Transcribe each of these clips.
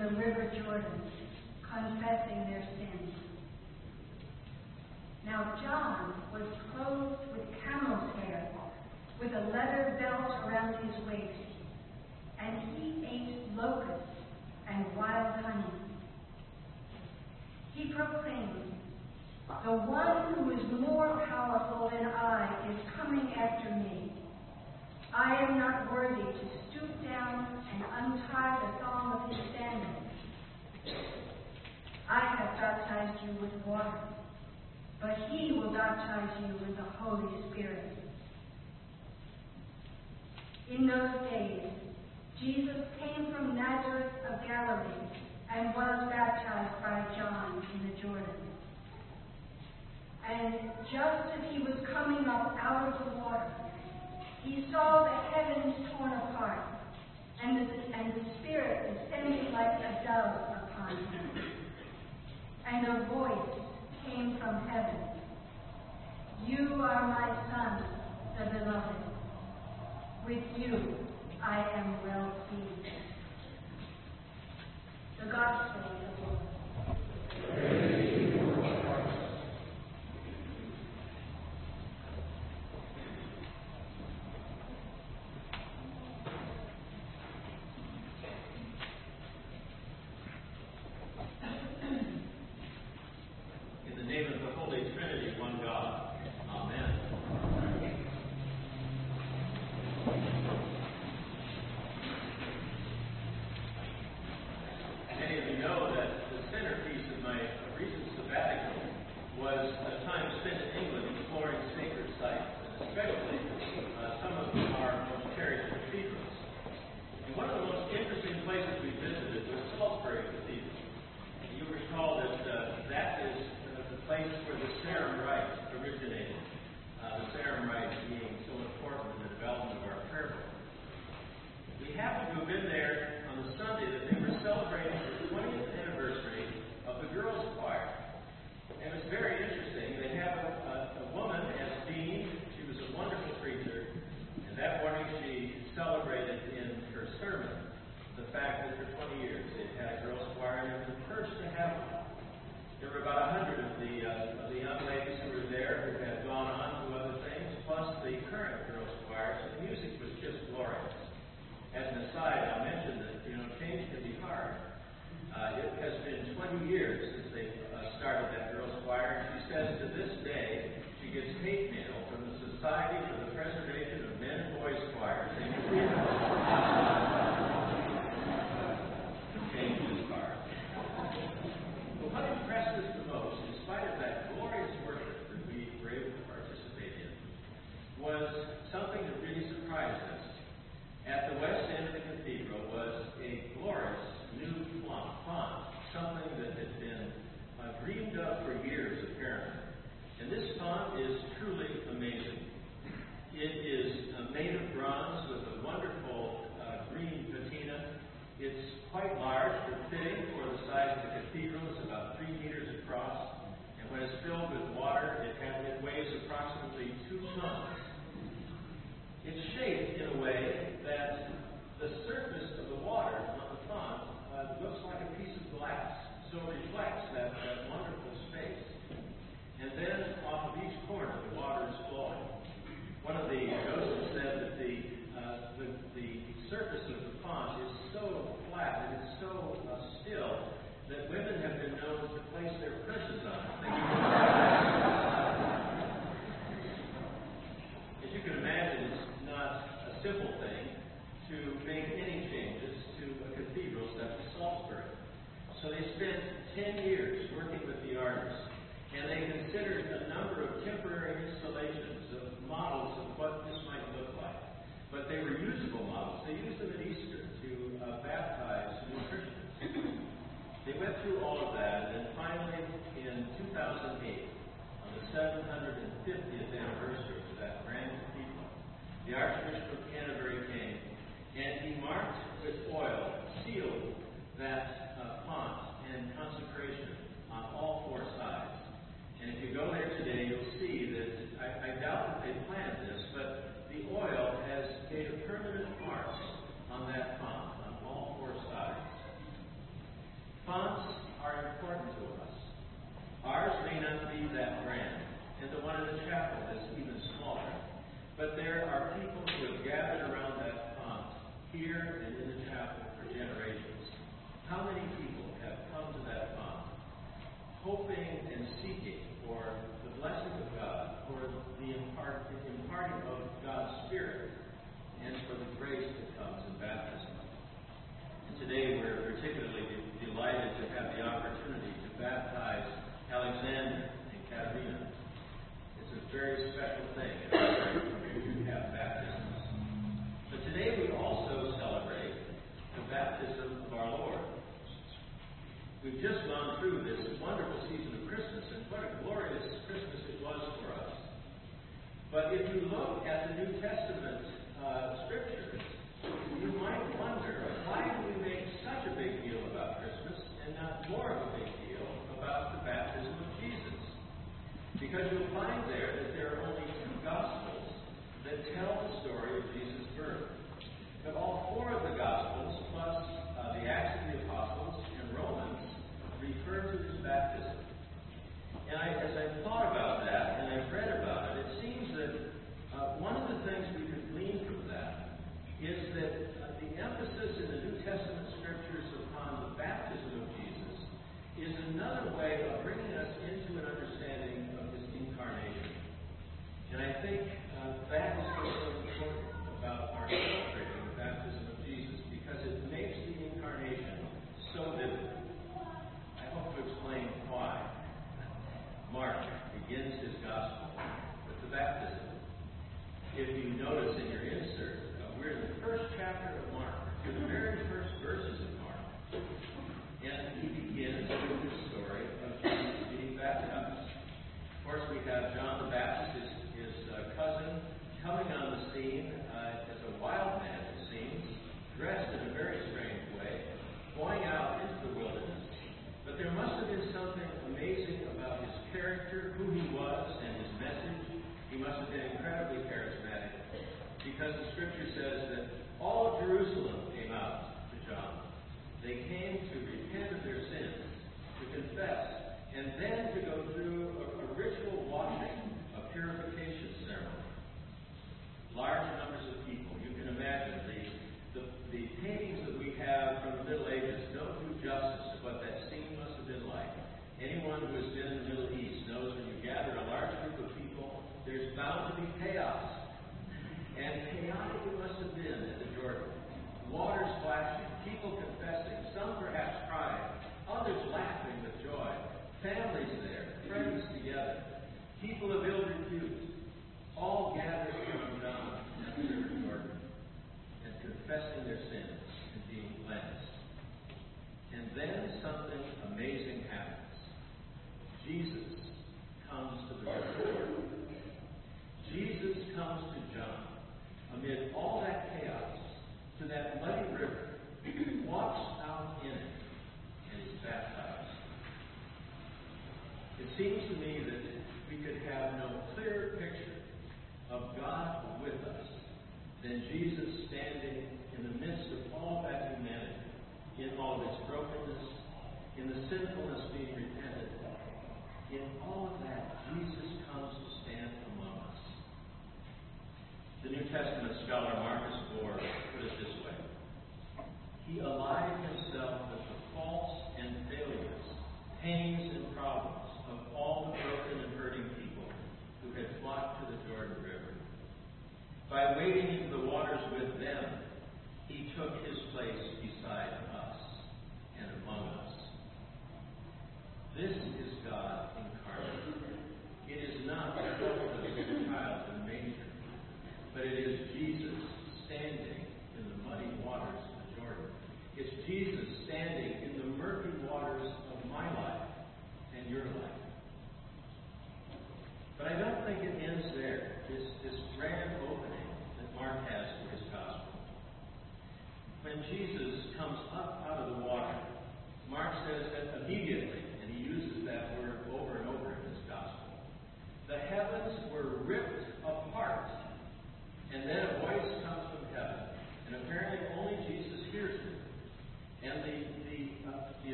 the river Jordan, confessing their sins. Now John was clothed with camel's hair, with a leather belt around his waist, and he ate locusts and wild honey. He proclaimed, The one who is more powerful than I is coming after me. I am not worthy to stooped down and untied the thong of his sandals. I have baptized you with water, but he will baptize you with the Holy Spirit. In those days, Jesus came from Nazareth of Galilee and was baptized by John in the Jordan. And just as he was coming up out of the water, he saw the heavens torn apart, and the, and the Spirit descending like a dove upon him. And a voice came from heaven You are my Son, the Beloved. With you I am well pleased. The Gospel of the Lord. Praise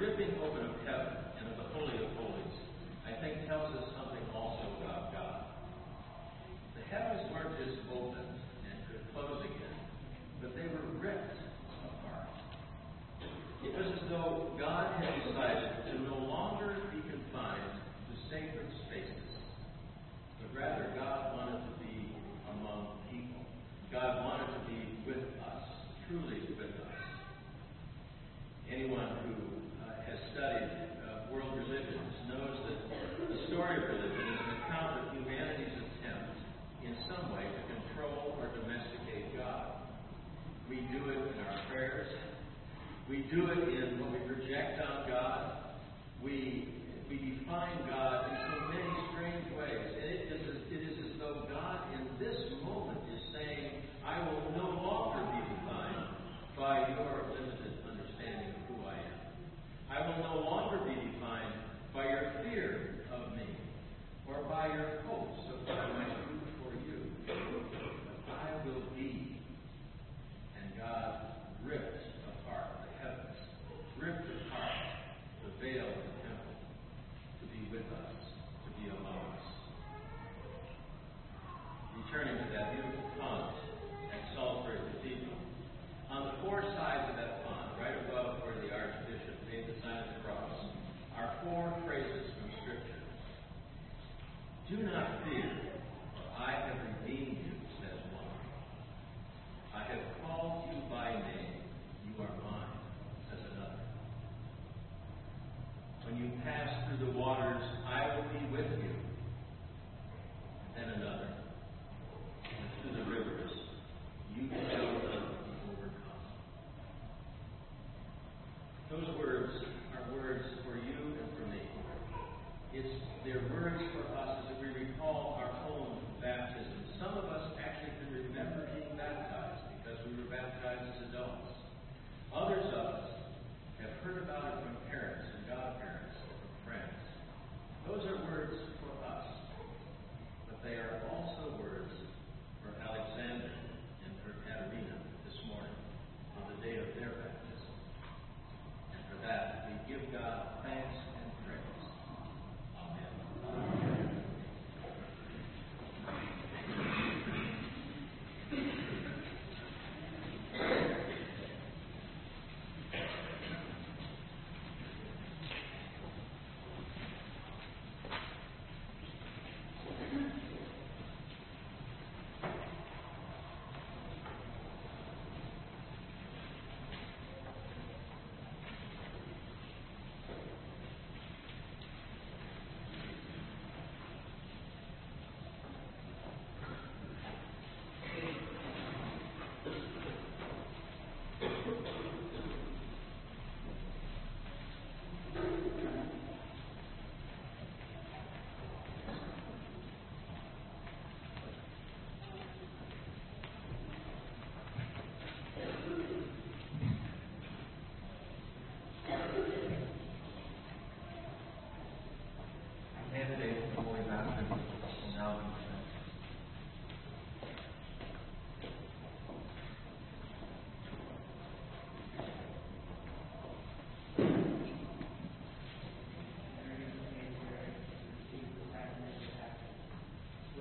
ripping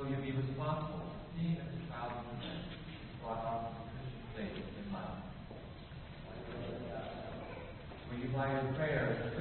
Will you be responsible for seeing that the child is brought up to Christian faith in life? Will you, by your prayers,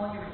call your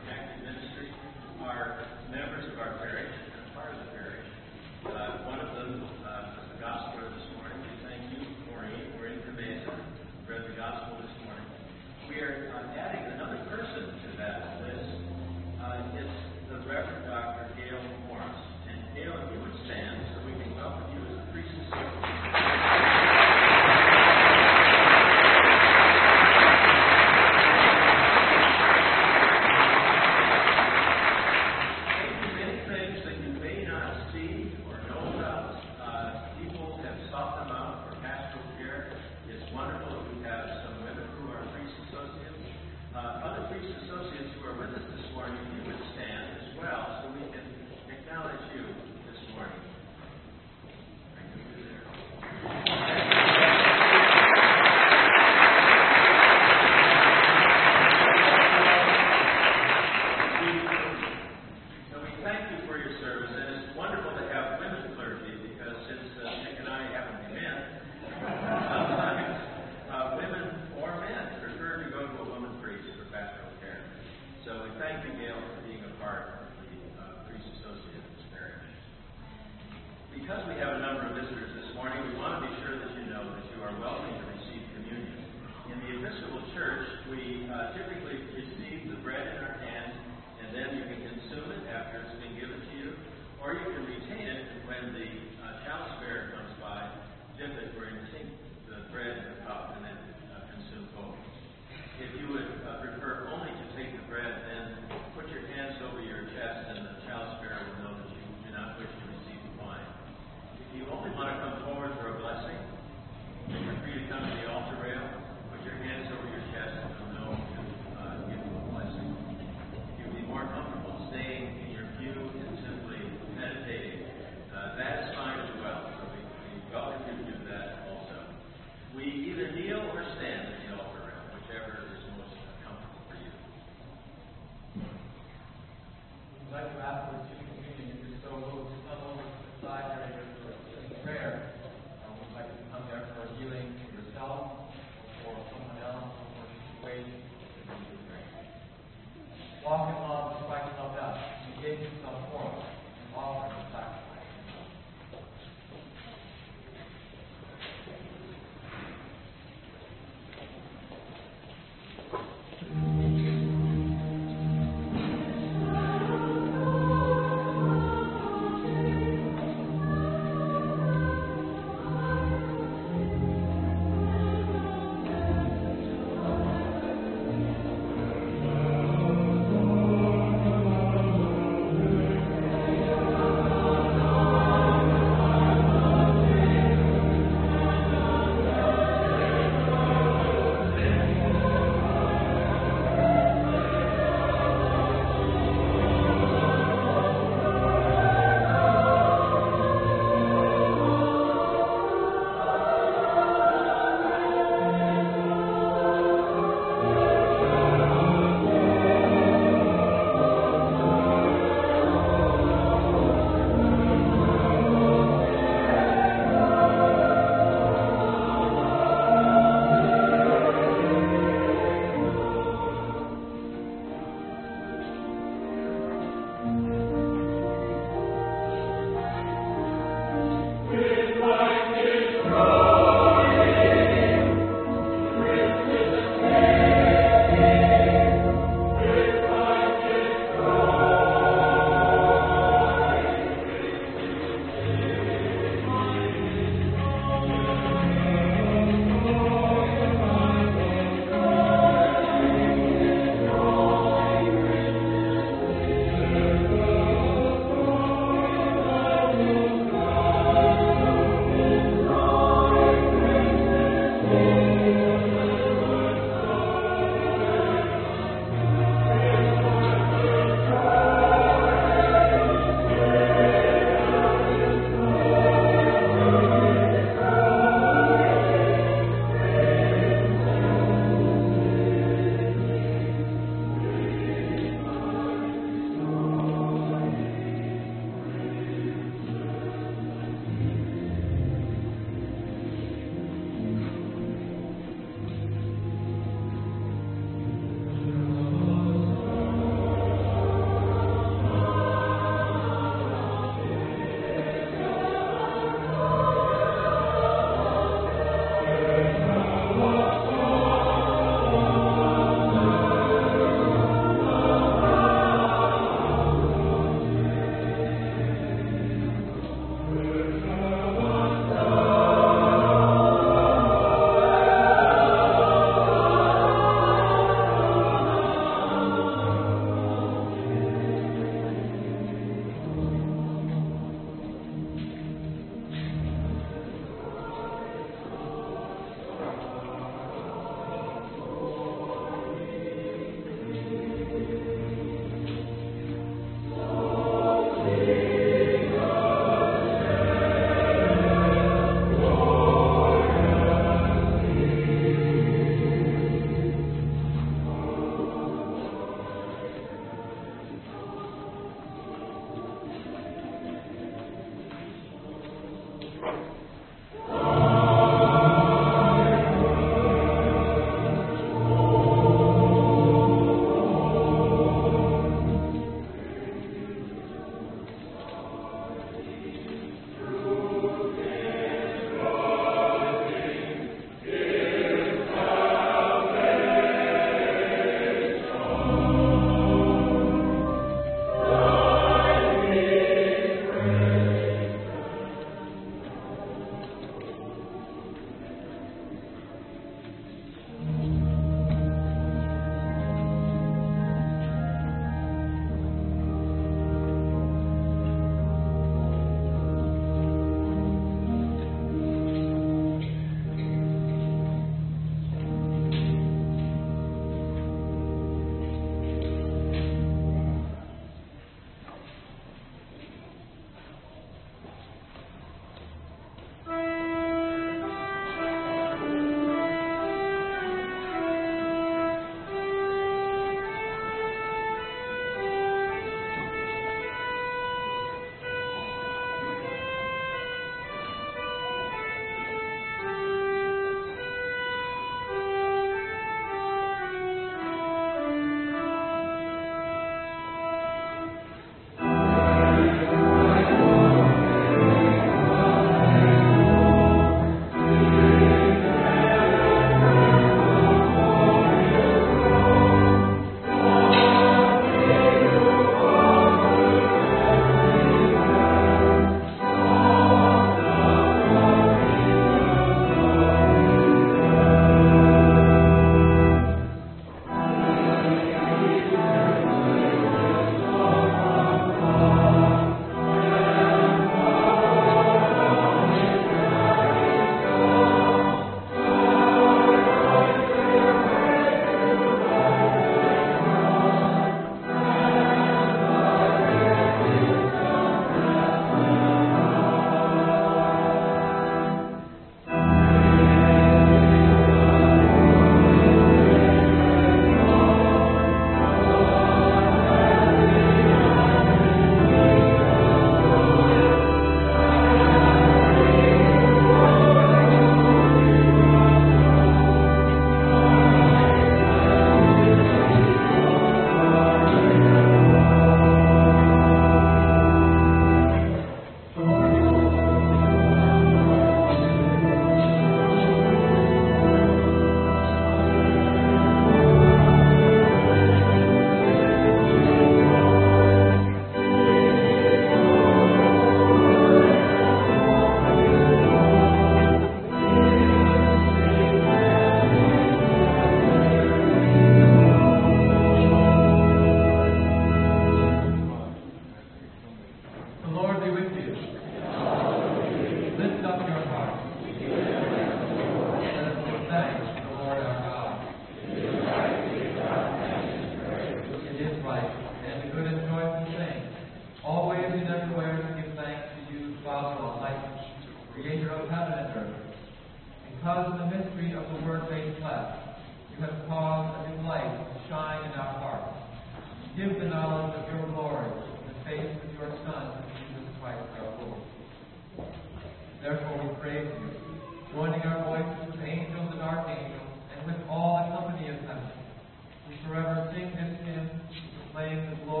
to proclaim the